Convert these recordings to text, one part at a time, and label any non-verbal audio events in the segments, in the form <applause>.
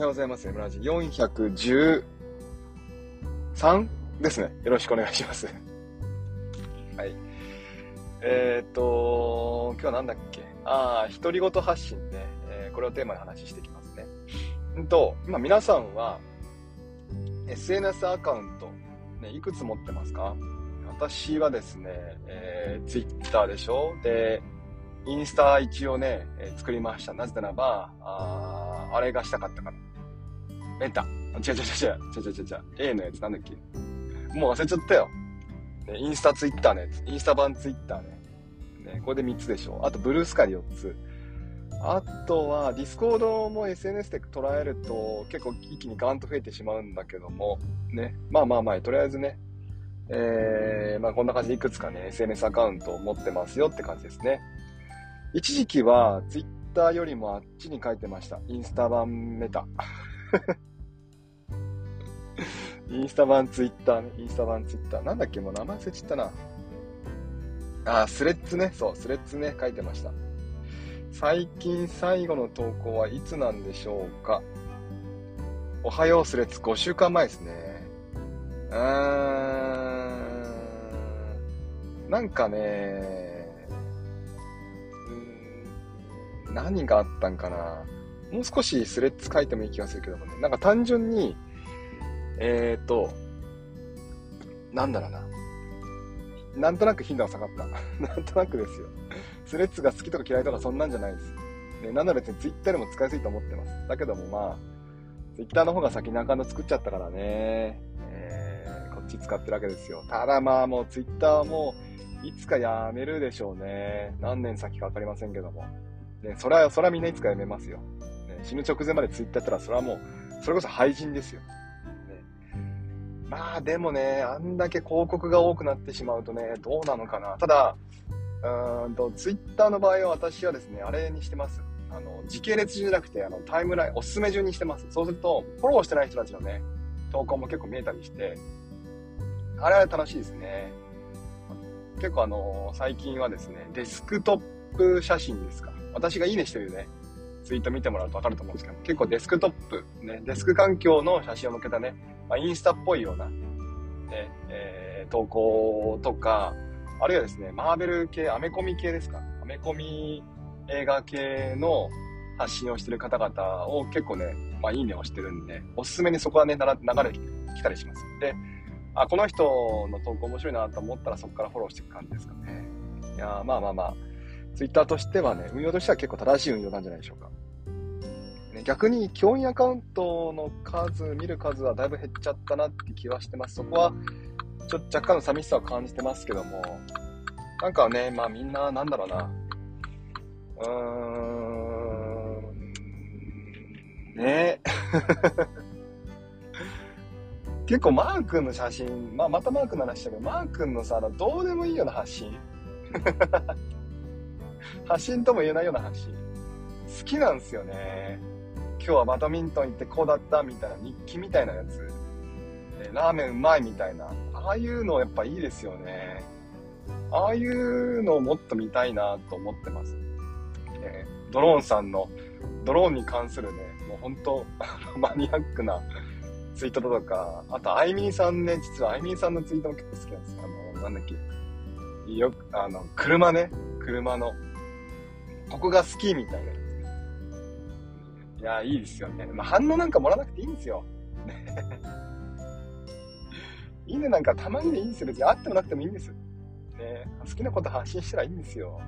はようございます。エムラジ413ですね。よろしくお願いします。<laughs> はい。えー、っと、今日はなんだっけ？ああ、独り言発信ね。えー、これをテーマに話していきますね。んと、今皆さんは SNS アカウント、ね、いくつ持ってますか？私はですね、えー、Twitter でしょ？で、インスタ一応ね、えー、作りました。なぜならば、ああれがしたかったから。メタ。違う違う違う違う。違う違う違う。A のやつなんだっけ？もう忘れちゃったよ。ね、インスタ、ツイッターのやつ。インスタ版ツイッターね。ね、これで3つでしょ。あと、ブルースカイ4つ。あとは、ディスコードも SNS で捉えると結構一気にガンと増えてしまうんだけども、ね。まあまあまあ、とりあえずね、えー、まあこんな感じでいくつかね、SNS アカウントを持ってますよって感じですね。一時期は Twitter よりもあっちに書いてました。インスタ版メタ。インスタ版 Twitter ね。インスタ版 Twitter。なんだっけもう名前忘れちゃったな。あ、スレッズね。そう、スレッズね、書いてました。最近最後の投稿はいつなんでしょうかおはようスレッズ5週間前ですね。うーん。なんかね、うん何があったんかな。もう少しスレッズ書いてもいい気がするけどもね。なんか単純に、えーと、なんだろうな。なんとなく頻度が下がった。<laughs> なんとなくですよ。スレッズが好きとか嫌いとかそんなんじゃないです。ね、なんなら別にツイッターでも使いやすいと思ってます。だけどもまあ、ツイッターの方が先にアカウント作っちゃったからね、えー、こっち使ってるわけですよ。ただまあもうツイッターはもう、いつかやめるでしょうね。何年先かわかりませんけども。ね、それは、それはみんないつかやめますよ。ね、死ぬ直前までツイッターやったら、それはもう、それこそ廃人ですよ。まあでもね、あんだけ広告が多くなってしまうとね、どうなのかな。ただ、うんと、ツイッターの場合は私はですね、あれにしてます。あの、時系列順じゃなくて、あの、タイムライン、おすすめ順にしてます。そうすると、フォローしてない人たちのね、投稿も結構見えたりして、あれは楽しいですね。結構あの、最近はですね、デスクトップ写真ですか。私がいいねしてるね、ツイート見てもらうとわかると思うんですけど、結構デスクトップ、ね、デスク環境の写真を向けたね、まあ、インスタっぽいような、ね、えー、投稿とか、あるいはですね、マーベル系、アメコミ系ですか？アメコミ映画系の発信をしてる方々を結構ね、まあ、いいねをしてるんで、おすすめにそこはね、流れてきたりします。で、あ、この人の投稿面白いなと思ったらそこからフォローしていく感じですかね。いやまあまあまあ、ツイッターとしてはね、運用としては結構正しい運用なんじゃないでしょうか。ね、逆に、教員アカウントの数、見る数はだいぶ減っちゃったなって気はしてます。そこは、ちょっと若干の寂しさを感じてますけども、なんかね、まあみんな、なんだろうな。うーん、ね <laughs> 結構マー君の写真、まあまたマー君の話だけど、マー君のさ、どうでもいいような発信 <laughs> 発信とも言えないような発信。好きなんですよね。今日はバドミントン行ってこうだったみたいな日記みたいなやつ。ラーメンうまいみたいな。ああいうのやっぱいいですよね。ああいうのをもっと見たいなと思ってます。えドローンさんの、ドローンに関するね、もう本当 <laughs> マニアックなツイートとか、あと、あいみんさんね、実はあいみんさんのツイートも結構好きなんですよ。あの、なんだっけ。よく、あの、車ね、車の、ここが好きみたいな。いや、いいですよね。まあ、反応なんかもらわなくていいんですよ。いいねなんかたまにでいいんですよ。別にあってもなくてもいいんです。ね。好きなこと発信したらいいんですよ。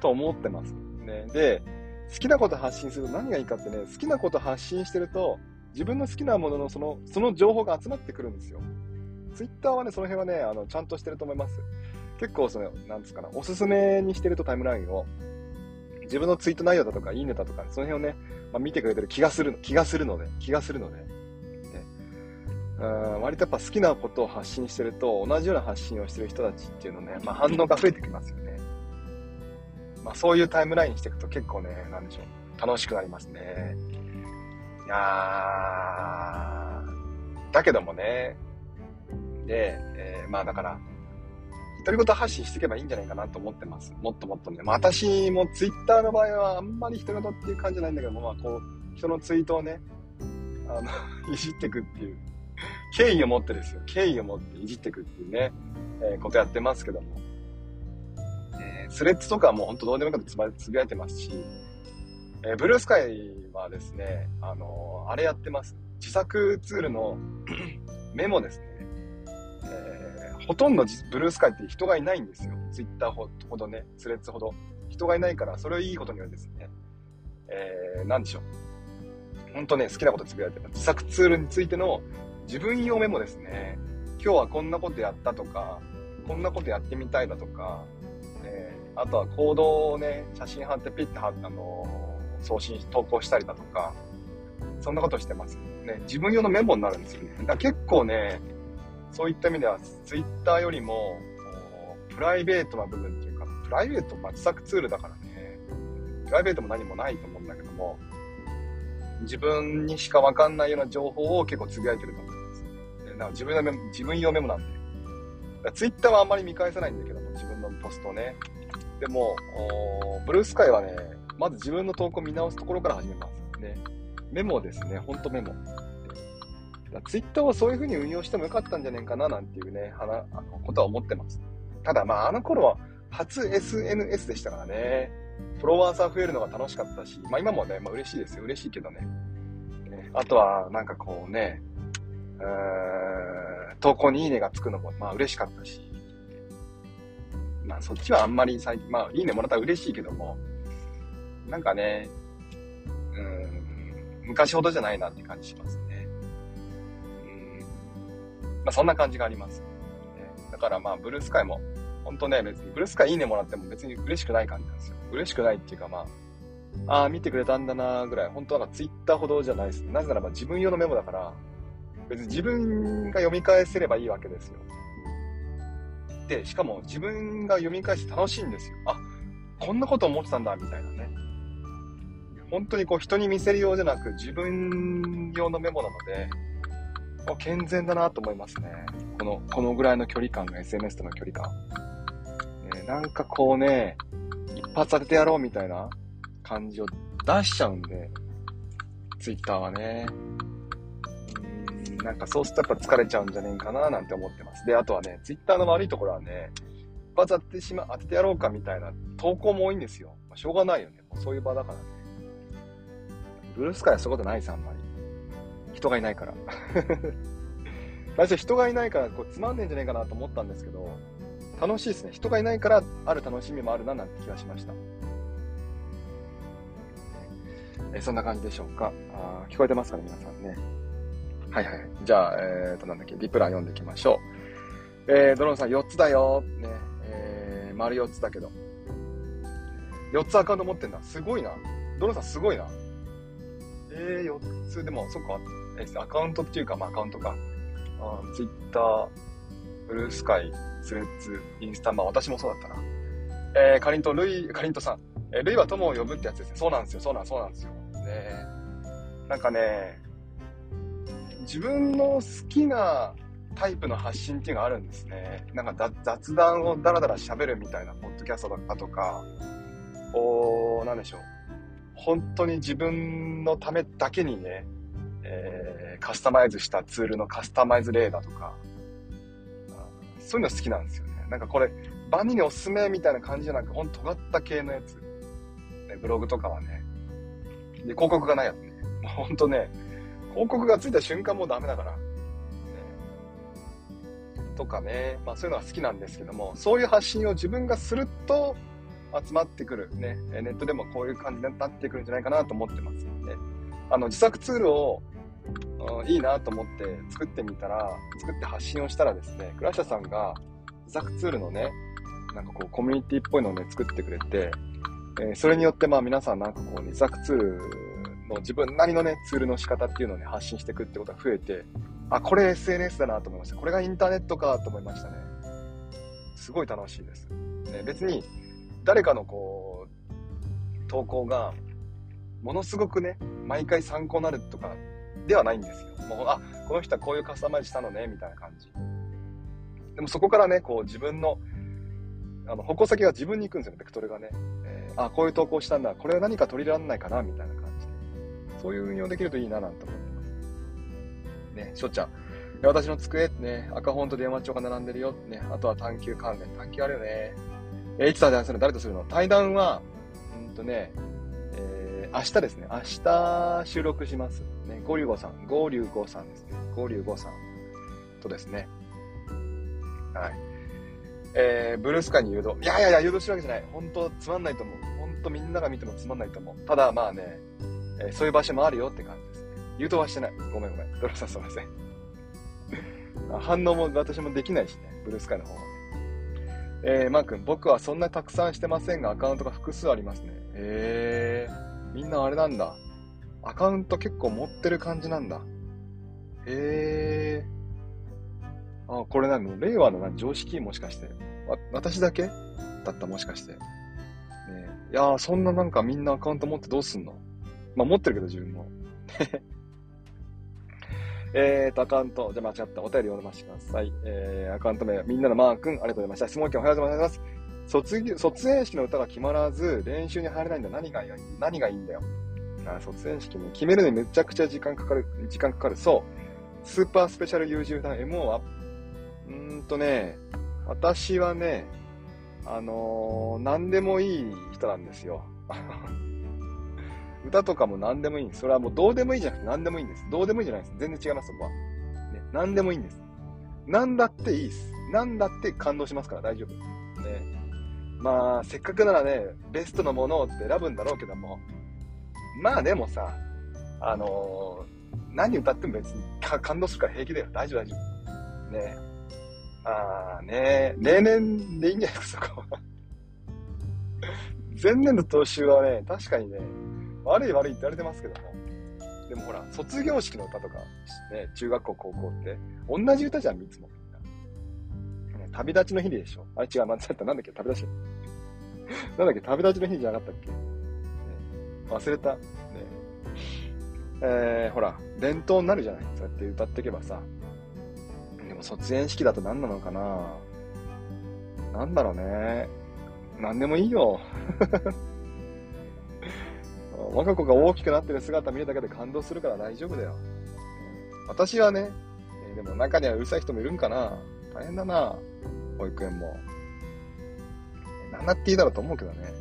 と思ってます。ね。で、好きなこと発信すると何がいいかってね、好きなこと発信してると、自分の好きなもののその、その情報が集まってくるんですよ。ツイッターはね、その辺はね、あの、ちゃんとしてると思います。結構その、なんですかな、おすすめにしてるとタイムラインを、自分のツイート内容だとか、いいねだとか、その辺をね、まあ、見てくれてる気がする、気がするので、気がするので、ね、うん割とやっぱ好きなことを発信してると、同じような発信をしてる人たちっていうのね、まあ、反応が増えてきますよね。まあ、そういうタイムラインにしていくと結構ね、なんでしょう、楽しくなりますね。いやー、だけどもね、で、えー、まあだから、独り言発信していけばいいんじゃないかなと思ってます。もっともっとね。まあ、私もツイッターの場合はあんまり独り言っていう感じじゃないんだけども、まあこう、人のツイートをね、あの、<laughs> いじってくっていう、敬意を持ってですよ。敬意を持っていじってくっていうね、えー、ことやってますけども。えー、スレッズとかはもうほんとどうでもいいことつぶやいてますし、えー、ブルースカイはですね、あのー、あれやってます。自作ツールの <clears throat> メモですね。ほとんどブルースカイって人がいないんですよ。ツイッターほどね、スレッズほど。人がいないから、それをいいことにはですね、えー、なんでしょう。ほんとね、好きなことつぶやいてます。自作ツールについての自分用メモですね。今日はこんなことやったとか、こんなことやってみたいだとか、えー、あとは行動をね、写真貼ってピッて貼ったの送信、投稿したりだとか、そんなことしてます。ね、自分用のメモになるんですよね。だから結構ね、そういった意味では、ツイッターよりも、プライベートな部分っていうか、プライベート、まあ、自作ツールだからね、プライベートも何もないと思うんだけども、自分にしかわかんないような情報を結構つぶやいてると思います。だか自分のメモ、自分用メモなんで。ツイッターはあんまり見返さないんだけども、自分のポストね。でも、ブルースカイはね、まず自分の投稿見直すところから始めますね。メモですね、ほんとメモ。ツイッターはそういう風に運用してもよかったんじゃねえかななんていうね、はなあのことは思ってます。ただまああの頃は初 SNS でしたからね、フォロワーさん増えるのが楽しかったし、まあ今もね、まあ嬉しいですよ。嬉しいけどね。ねあとはなんかこうね、うー投稿にいいねがつくのもまあ嬉しかったし、まあそっちはあんまり最近、まあいいねもらったら嬉しいけども、なんかね、うん、昔ほどじゃないなって感じしますね。まあ、そんな感じがあります。だからまあ、ブルースカイも、本当ね、別に、ブルースカイいいねもらっても別に嬉しくない感じなんですよ。嬉しくないっていうかまあ、ああ、見てくれたんだなぐらい、本当はツイッターほどじゃないです。なぜならば自分用のメモだから、別に自分が読み返せればいいわけですよ。で、しかも自分が読み返して楽しいんですよ。あ、こんなこと思ってたんだ、みたいなね。本当にこう人に見せるようじゃなく自分用のメモなので、健全だなと思いますね。この、このぐらいの距離感が SNS との距離感。ね、なんかこうね、一発当ててやろうみたいな感じを出しちゃうんで、Twitter はね。うん、なんかそうするとやっぱ疲れちゃうんじゃねえかななんて思ってます。で、あとはね、Twitter の悪いところはね、一発当ててしま、当ててやろうかみたいな投稿も多いんですよ。まあ、しょうがないよね。もうそういう場だからね。ブルースカイはそういうことないです、あんまり。人がいないから。<laughs> 最初人がいないからこうつまんねえんじゃねえかなと思ったんですけど、楽しいですね。人がいないからある楽しみもあるななんて気がしました。えそんな感じでしょうか。あ聞こえてますかね、皆さんね。はいはい。じゃあ、えーと、なんだっけ、リプラン読んでいきましょう。えー、ドローンさん4つだよ。ね。えー、丸4つだけど。4つアカウント持ってんだ。すごいな。ドローンさんすごいな。えー、4つ、でも、そっか、アカウントっていうか、まあ、アカウントか。ツイッター、ブルースカイ、スレッズ、インスタ、まあ、私もそうだったな。えー、かりんと、ルイ、かりんとさん。えー、ルイは友を呼ぶってやつですね。そうなんですよ、そうなん、そうなんですよ。ねなんかね、自分の好きなタイプの発信っていうのがあるんですね。なんか雑談をダラダラ喋るみたいなポッドキャストだとか、こう、なんでしょう。本当に自分のためだけにね、えー、カスタマイズしたツールのカスタマイズ例だとか、そういうの好きなんですよね。なんかこれ、万人におすすめみたいな感じじゃなくて、ほんと尖った系のやつ。ね、ブログとかはね。で、広告がないやつね。ほんとね、広告がついた瞬間もうダメだから。ね、とかね、まあそういうのは好きなんですけども、そういう発信を自分がすると、集まってくる、ね、ネットでもこういう感じになってくるんじゃないかなと思ってますね。あの、自作ツールを、いいなと思って作ってみたら、作って発信をしたらですね、クラシャさんが自作ツールのね、なんかこうコミュニティっぽいのをね、作ってくれて、えー、それによってまあ皆さんなんかこう、自作ツールの自分なりのね、ツールの仕方っていうのをね、発信していくってことが増えて、あ、これ SNS だなと思いました。これがインターネットかと思いましたね。すごい楽しいです。ね、別に誰かのこう、投稿が、ものすごくね、毎回参考になるとかではないんですよ。もう、あ、この人はこういうカスタマイズしたのね、みたいな感じ。でもそこからね、こう自分の、あの、矛先が自分に行くんですよね、ベクトルがね。えー、あ、こういう投稿したんだ、これは何か取り入れられないかな、みたいな感じで。そういう運用できるといいな、なんて思ってます。ね、しょっちゃん。私の机ってね、赤本と電話帳が並んでるよね、あとは探求関連。探求あるよね。えいつ対談するの？誰とするの？対談は、うんとね、明日ですね。明日収録します。ね、ゴリュゴさん。ゴリュゴさんですね。ゴリュゴさんとですね。はい。えー、ブルースカイに誘導。いやいやいや、誘導してるわけじゃない。本当つまんないと思う。本当みんなが見てもつまんないと思う。ただまあね、えー、そういう場所もあるよって感じですね。誘導はしてない。ごめんごめん。ドラさんすいません。<laughs> 反応も私もできないしね。ブルースカイの方はね。えー、マー君、僕はそんなたくさんしてませんが、アカウントが複数ありますね。へえー、みんなあれなんだ。アカウント結構持ってる感じなんだ。へえー。あ、これなの令和の何？常識？もしかして。わ、私だけ？だった？もしかして。ねいやー、そんななんかみんなアカウント持ってどうすんの？まあ持ってるけど自分も。<laughs> えーと、アカウント、じゃ間違った。お便り読ませてください。えー、アカウント名、みんなのマー君、ありがとうございました。質問権おはようございます。卒業、卒園式の歌が決まらず、練習に入れないんだ。何がいい何がいいんだよ。あ卒園式ね、決めるのにめちゃくちゃ時間かかる、時間かかる。そう。スーパースペシャル優柔団 MO は、うーんとね、私はね、あのー、何でもいい人なんですよ。<laughs> 歌とかも何でもいいんです。それはもうどうでもいいじゃなくて何でもいいんです。どうでもいいじゃないです。全然違います、そこは。ね、何でもいいんです。何だっていいです。何だって感動しますから大丈夫。ね。まあ、せっかくならね、ベストのものをって選ぶんだろうけども、まあでもさ、あのー、何歌っても別に感動するから平気だよ。大丈夫、大丈夫。ねああね例年でいいんじゃないですか、そこは。<laughs> 前年の踏襲はね、確かにね、悪い悪いって言われてますけども。でもほら、卒業式の歌とか、ね、中学校、高校って、同じ歌じゃん、いつも。旅立ちの日でしょ？あれ違う、間違った。なんだっけ？旅立ち。<laughs> なんだっけ？旅立ちの日じゃなかったっけ、ね、忘れた。ね。えー、ほら、伝統になるじゃない？そうやって歌ってけばさ。でも卒園式だと何なのかな？なんだろうね。何でもいいよ。<laughs> 我が子が大きくなってる姿見るだけで感動するから大丈夫だよ。私はね、えでも中にはうるさい人もいるんかな大変だな保育園も。何だっていいだろうと思うけどね。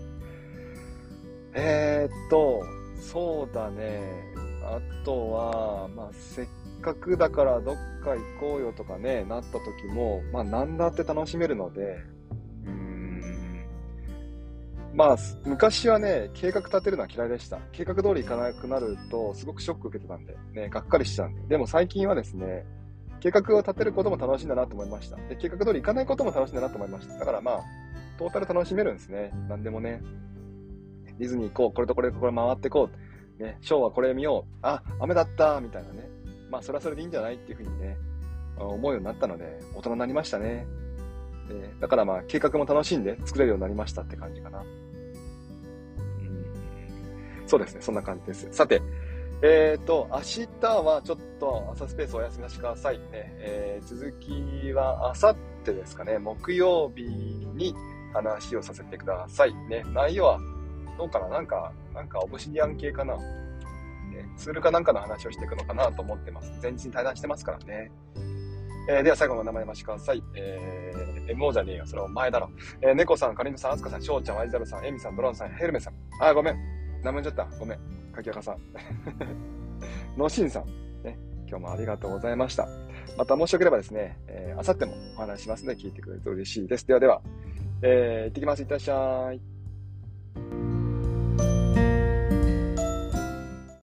えー、っと、そうだね。あとは、まあ、せっかくだからどっか行こうよとかね、なった時も、まあ、何だって楽しめるので、まあ、昔はね、計画立てるのは嫌いでした。計画通り行かなくなると、すごくショック受けてたんで、ね、がっかりしてたんで。でも最近はですね、計画を立てることも楽しいんだなと思いました。で、計画通り行かないことも楽しいんだなと思いました。だからまあ、トータル楽しめるんですね。何でもね。ディズニー行こう、これとこれとこれ回ってこう。ね、ショーはこれ見よう。あ、雨だったみたいなね。まあ、それはそれでいいんじゃないっていうふうにね、思うようになったので、大人になりましたね。でだからまあ、計画も楽しんで作れるようになりましたって感じかな。うんそうですね、そんな感じです。さて、えっ、ー、と、明日はちょっと朝スペースお休みしてくださいね。えー、続きは明後日ですかね、木曜日に話をさせてください。ね、内容はどうかな？なんか、なんかオブシディアン系かな、ね、ツールかなんかの話をしていくのかなと思ってます。前日に対談してますからね。えー、では最後の名前ましてください。えー、MO じゃねえよ。それお前だろ。えー、猫さん、かりんさん、あすかさん、しょうちゃん、ワイザルさん、エミさん、ドローンさん、ヘルメさん。あ、ごめん。名前ちゃった。ごめん。柿かさん。<laughs> のしんさん。ね。今日もありがとうございました。また、もしよければですね、えー、あさってもお話しますので、聞いてくれると嬉しいです。ではでは、えー、行ってきます。いってらっしゃい。